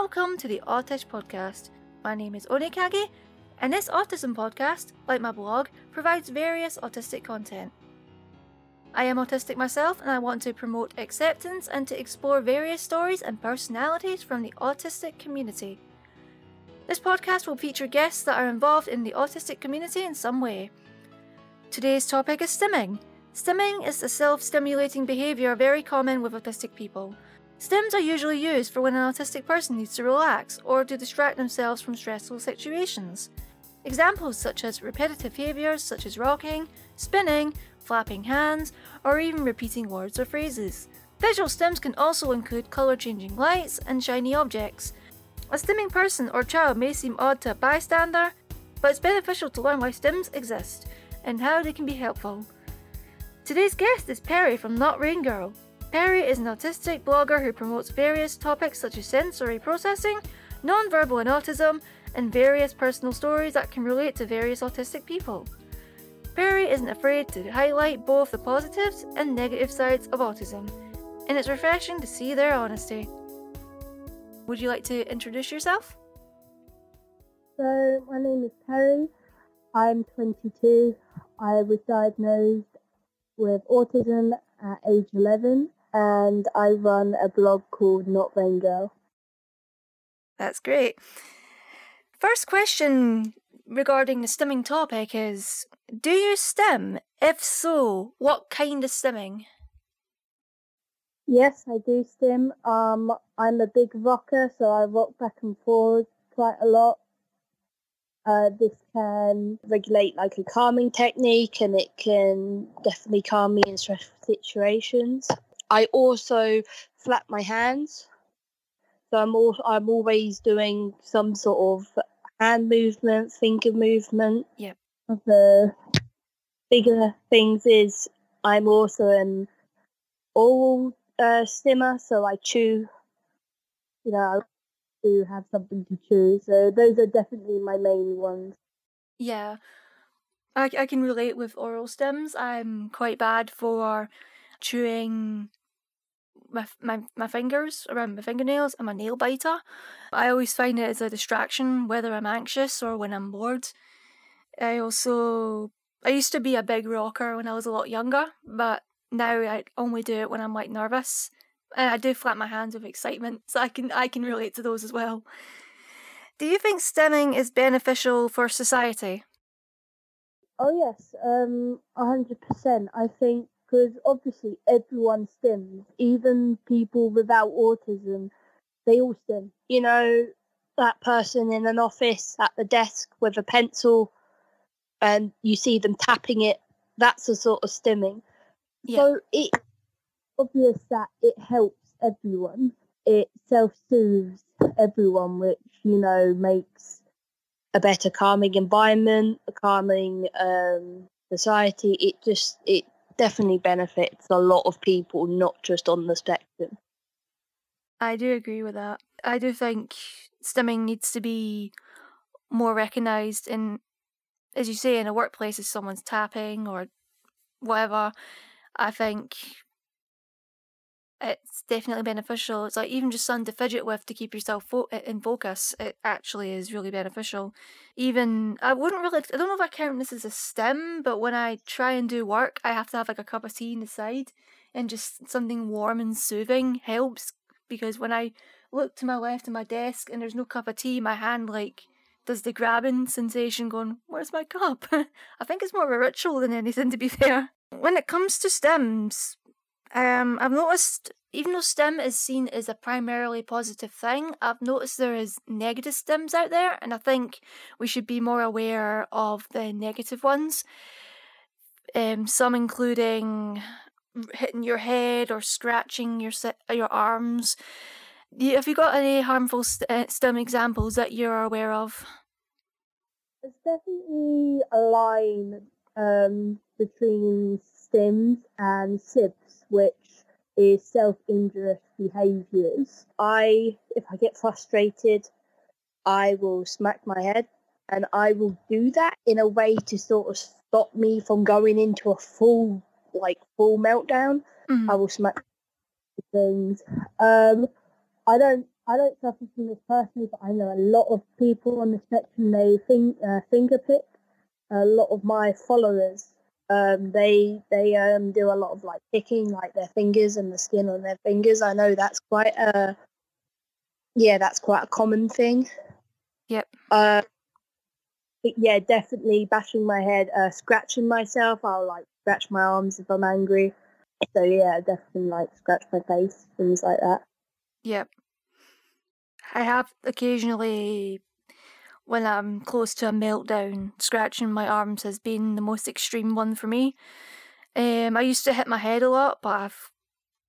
welcome to the Autish Podcast. My name is Onikage, and this autism podcast, like my blog, provides various autistic content. I am autistic myself, and I want to promote acceptance and to explore various stories and personalities from the autistic community. This podcast will feature guests that are involved in the autistic community in some way. Today's topic is stimming. Stimming is a self stimulating behaviour very common with autistic people. Stims are usually used for when an autistic person needs to relax or to distract themselves from stressful situations. Examples such as repetitive behaviours such as rocking, spinning, flapping hands, or even repeating words or phrases. Visual stims can also include colour changing lights and shiny objects. A stimming person or child may seem odd to a bystander, but it's beneficial to learn why stims exist and how they can be helpful. Today's guest is Perry from Not Rain Girl. Perry is an autistic blogger who promotes various topics such as sensory processing, nonverbal and autism, and various personal stories that can relate to various autistic people. Perry isn't afraid to highlight both the positives and negative sides of autism, and it's refreshing to see their honesty. Would you like to introduce yourself? So, my name is Perry. I'm 22. I was diagnosed with autism at age 11 and I run a blog called Not Vain Girl. That's great. First question regarding the stimming topic is Do you stim? If so, what kind of stimming? Yes, I do stim. Um, I'm a big rocker, so I rock back and forth quite a lot. Uh, this can regulate like a calming technique, and it can definitely calm me in stressful situations. I also flap my hands, so I'm all, I'm always doing some sort of hand movement, finger movement. Yep. The bigger things is I'm also an oral uh, stimmer, so I chew. You know, to have something to chew. So those are definitely my main ones. Yeah. I, I can relate with oral stims. I'm quite bad for chewing my, my my fingers around my fingernails. I'm a nail biter. I always find it as a distraction, whether I'm anxious or when I'm bored. I also I used to be a big rocker when I was a lot younger, but now I only do it when I'm like nervous. And I do flap my hands with excitement, so I can I can relate to those as well. Do you think stimming is beneficial for society? Oh yes, um, hundred percent. I think because obviously everyone stims, even people without autism, they all stim. You know, that person in an office at the desk with a pencil, and you see them tapping it. That's a sort of stimming. Yeah. So it's obvious that it helps everyone. It self soothes everyone, which you know makes a better calming environment, a calming um, society. It just it definitely benefits a lot of people, not just on the spectrum. I do agree with that. I do think stimming needs to be more recognised in, as you say, in a workplace, if someone's tapping or whatever. I think it's definitely beneficial. It's like even just something to fidget with to keep yourself fo- in focus. It actually is really beneficial. Even I wouldn't really. I don't know if I count this as a stim, but when I try and do work, I have to have like a cup of tea in the side, and just something warm and soothing helps. Because when I look to my left of my desk and there's no cup of tea, my hand like does the grabbing sensation, going, "Where's my cup?" I think it's more of a ritual than anything, to be fair. When it comes to stims, um, I've noticed even though stim is seen as a primarily positive thing, I've noticed there is negative stims out there, and I think we should be more aware of the negative ones. Um, some including hitting your head or scratching your your arms. Have you got any harmful uh, stim examples that you're aware of? There's definitely a line um, between stims and SIBS, which is self-injurious behaviours. I, if I get frustrated, I will smack my head, and I will do that in a way to sort of stop me from going into a full, like full meltdown. Mm. I will smack things. Um, I don't. I don't suffer from this personally, but I know a lot of people on the spectrum. They think uh, finger pick. A lot of my followers, um, they they um, do a lot of like picking, like their fingers and the skin on their fingers. I know that's quite a yeah, that's quite a common thing. Yep. Uh, yeah, definitely bashing my head, uh, scratching myself. I'll like scratch my arms if I'm angry. So yeah, definitely like scratch my face, things like that. Yep. I have occasionally, when I'm close to a meltdown, scratching my arms has been the most extreme one for me. Um, I used to hit my head a lot, but I've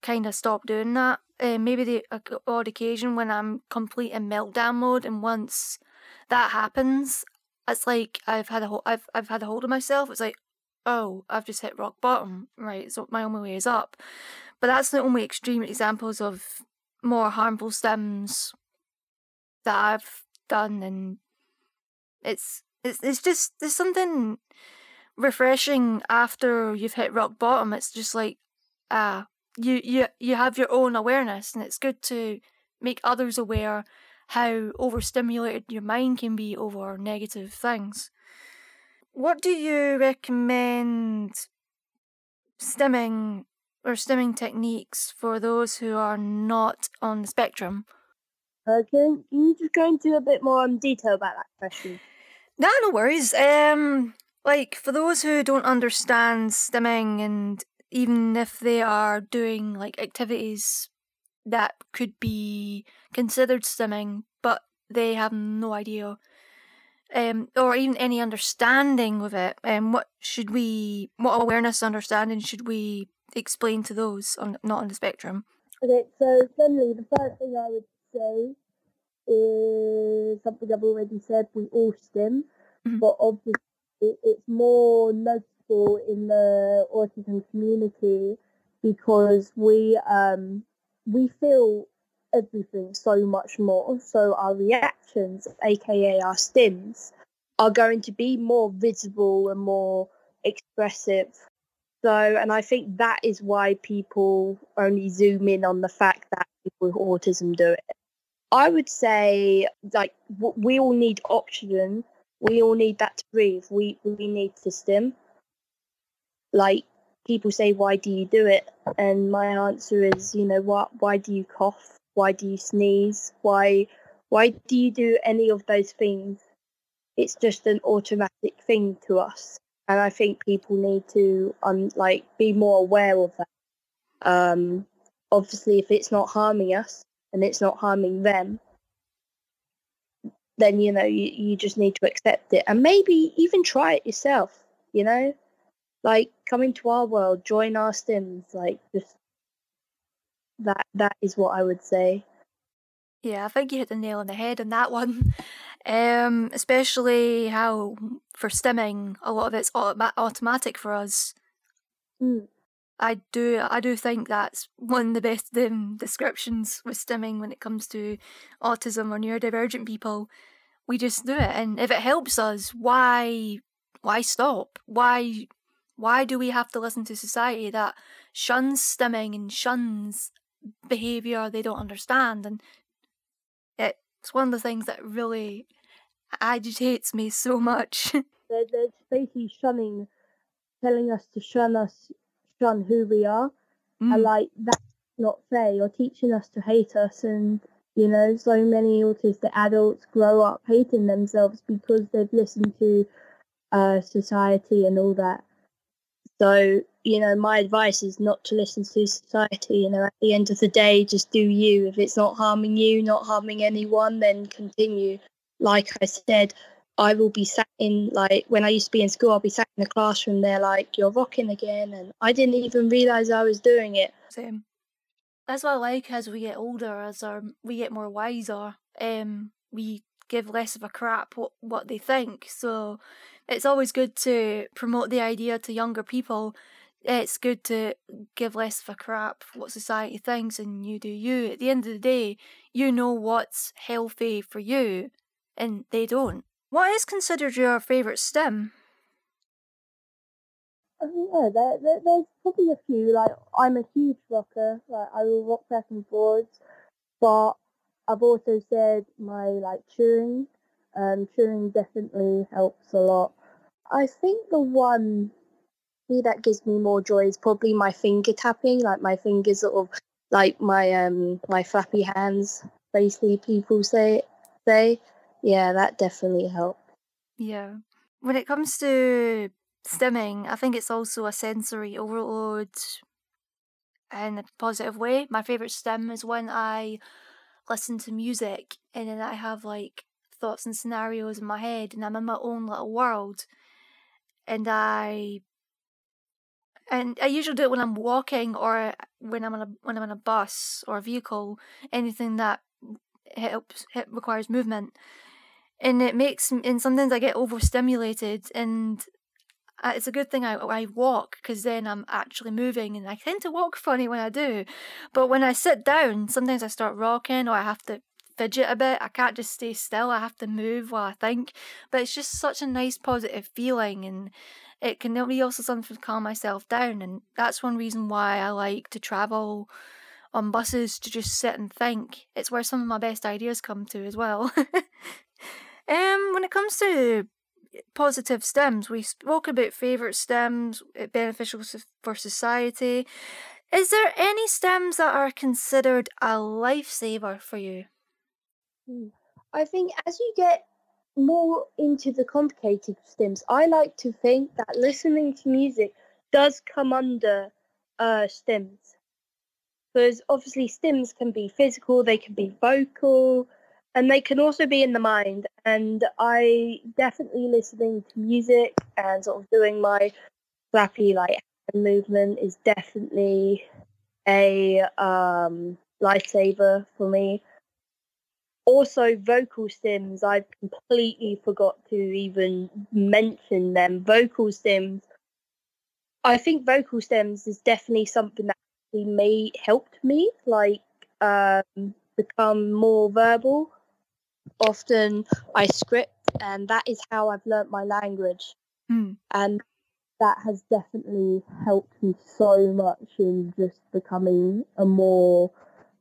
kind of stopped doing that. Uh, maybe the odd occasion when I'm complete in meltdown mode, and once that happens, it's like I've had a ho- I've I've had a hold of myself. It's like, oh, I've just hit rock bottom. Right, so my only way is up. But that's the only extreme examples of more harmful stims that I've done, and it's it's it's just there's something refreshing after you've hit rock bottom. It's just like ah, you you you have your own awareness, and it's good to make others aware how overstimulated your mind can be over negative things. What do you recommend stimming or stimming techniques for those who are not on the spectrum? Uh, can, can you just go into a bit more um, detail about that question? No, no worries. Um, like for those who don't understand stimming, and even if they are doing like activities that could be considered stimming, but they have no idea, um, or even any understanding of it. Um, what should we, what awareness, understanding should we explain to those on not on the spectrum? Okay, so generally the first thing I would say is something I've already said. We all stim, Mhm. but obviously it's more noticeable in the autism community because we um we feel everything so much more. So our reactions, aka our stims, are going to be more visible and more expressive. So, and I think that is why people only zoom in on the fact that people with autism do it. I would say, like, we all need oxygen. We all need that to breathe. We we need to stim. Like people say, why do you do it? And my answer is, you know, what? Why do you cough? Why do you sneeze? Why why do you do any of those things? It's just an automatic thing to us, and I think people need to um like be more aware of that. Um, obviously, if it's not harming us and it's not harming them, then you know you, you just need to accept it and maybe even try it yourself. You know, like come into our world, join our stims, like just that that is what I would say. Yeah, I think you hit the nail on the head on that one. Um, especially how for stimming, a lot of it's automatic for us. Mm. I do, I do think that's one of the best um, descriptions with stimming when it comes to autism or neurodivergent people. We just do it, and if it helps us, why, why stop? Why, why do we have to listen to society that shuns stimming and shuns behavior they don't understand? And it's one of the things that really agitates me so much. They're, they're basically shunning, telling us to shun us, shun who we are, and Mm, like that's not fair. You're teaching us to hate us, and you know, so many autistic adults grow up hating themselves because they've listened to uh, society and all that. So, you know, my advice is not to listen to society. You know, at the end of the day, just do you. If it's not harming you, not harming anyone, then continue. Like I said, I will be sat in, like, when I used to be in school, I'll be sat in the classroom there, like, you're rocking again. And I didn't even realize I was doing it. same. That's what I like as we get older, as our, we get more wiser. Um, we give less of a crap what, what they think. So it's always good to promote the idea to younger people. It's good to give less of a crap what society thinks and you do you. At the end of the day, you know what's healthy for you and they don't. What is considered your favourite stim? Don't. There, there, there's probably a few. Like I'm a huge rocker. Like I will rock back and forwards, but I've also said my like chewing. Um, chewing definitely helps a lot. I think the one that gives me more joy is probably my finger tapping, like my fingers sort of like my um my flappy hands. Basically, people say say, yeah, that definitely helps. Yeah. When it comes to stimming, I think it's also a sensory overload in a positive way. My favorite stim is when I listen to music and then I have like thoughts and scenarios in my head and I'm in my own little world and I and I usually do it when I'm walking or when I'm on a when I'm on a bus or a vehicle, anything that helps requires movement, and it makes and sometimes I get overstimulated and it's a good thing I, I walk because then I'm actually moving and I tend to walk funny when I do. But when I sit down, sometimes I start rocking or I have to fidget a bit. I can't just stay still. I have to move while I think. But it's just such a nice positive feeling and it can be also something to calm myself down. And that's one reason why I like to travel on buses to just sit and think. It's where some of my best ideas come to as well. um, when it comes to positive stims, we spoke about favourite stims, eh, beneficial for society. Is there any stims that are considered a lifesaver for you? Hmm. I think as you get more into the complicated stims, I like to think that listening to music does come under uh, stims. Because obviously, stims can be physical, they can be vocal, and they can also be in the mind. And I definitely listening to music and sort of doing my flappy like movement is definitely a um, lifesaver for me also vocal stims. I've completely forgot to even mention them vocal stims i think vocal stims is definitely something that may helped me like um, become more verbal often i script and that is how i've learnt my language mm. and that has definitely helped me so much in just becoming a more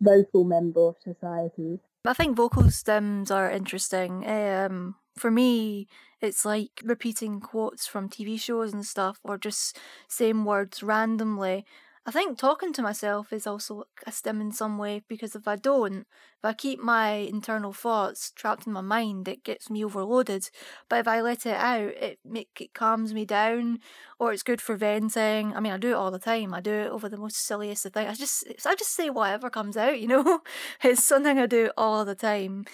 vocal member of society I think vocal stims are interesting. Um, for me, it's like repeating quotes from TV shows and stuff, or just saying words randomly. I think talking to myself is also a stim in some way because if I don't, if I keep my internal thoughts trapped in my mind, it gets me overloaded. But if I let it out, it make it calms me down, or it's good for venting. I mean, I do it all the time. I do it over the most silliest of things. I just I just say whatever comes out. You know, it's something I do all the time.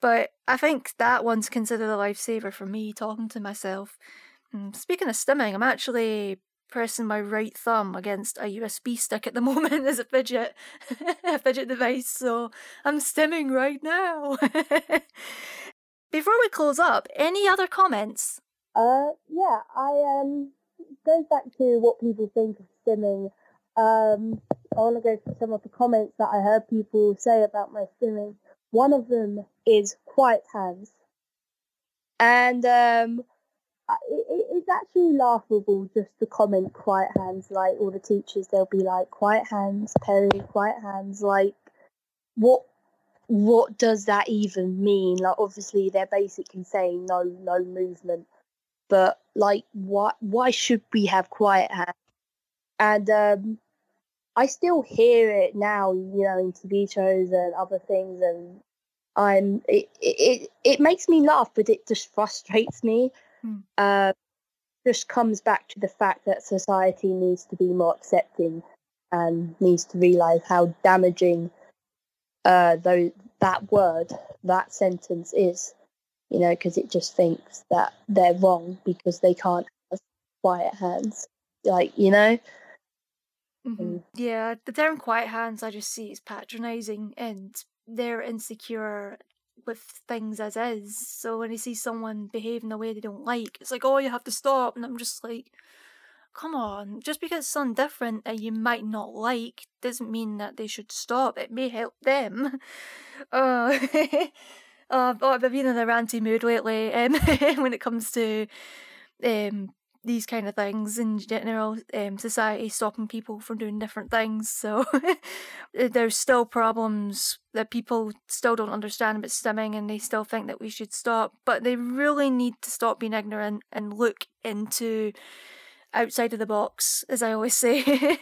But I think that one's considered a lifesaver for me, talking to myself. Mm, speaking of stimming, I'm actually pressing my right thumb against a USB stick at the moment as a fidget a fidget device, so I'm stimming right now. Before we close up, any other comments? Uh yeah, I um goes back to what people think of stimming. Um I wanna go through some of the comments that I heard people say about my stimming. One of them is quiet hands. And um it, it's actually laughable just to comment quiet hands like all the teachers they'll be like quiet hands perry quiet hands like what what does that even mean? Like obviously they're basically saying no no movement but like why why should we have quiet hands? And um i still hear it now you know in tv shows and other things and i'm it it, it makes me laugh but it just frustrates me. Mm. Uh, just comes back to the fact that society needs to be more accepting and needs to realize how damaging uh, though that word, that sentence is. You know, because it just thinks that they're wrong because they can't have quiet hands. Like, you know? Mm-hmm. Yeah, the term quiet hands I just see as patronizing and they're insecure with things as is. So when I see someone behaving the way they don't like, it's like, oh, you have to stop. And I'm just like, come on. Just because it's something different that you might not like doesn't mean that they should stop. It may help them. Uh, uh, I've been in a ranty mood lately um, when it comes to um, these kind of things in general, um, society stopping people from doing different things. So there's still problems that people still don't understand about stimming and they still think that we should stop. But they really need to stop being ignorant and look into outside of the box, as I always say.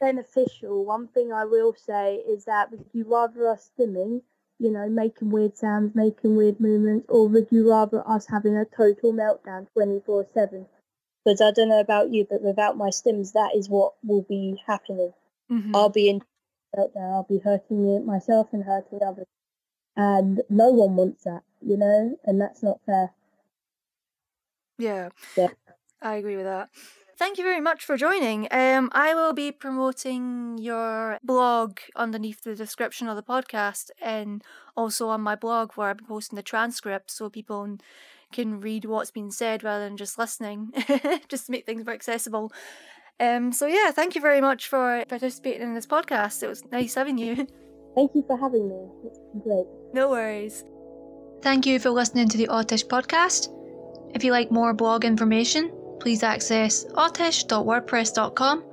Beneficial. One thing I will say is that if you rather us stimming, you know, making weird sounds, making weird movements, or would you rather us having a total meltdown 24 7? Because I don't know about you, but without my stims, that is what will be happening. Mhm. I'll be in meltdown, I'll be hurting myself and hurting others. And no one wants that, you know, and that's not fair. Yeah. Yeah. I agree with that. Thank you very much for joining. Um, I will be promoting your blog underneath the description of the podcast and also on my blog where I'll be posting the transcript so people can read what's been said rather than just listening, just to make things more accessible. Um, so yeah, thank you very much for participating in this podcast. It was nice having you. Thank you for having me. It's been great. No worries. Thank you for listening to the Autish podcast. If you like more blog information, please access autish.wordpress.com.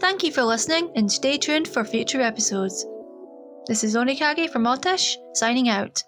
Thank you for listening and stay tuned for future episodes. This is Onikage from Autish, signing out.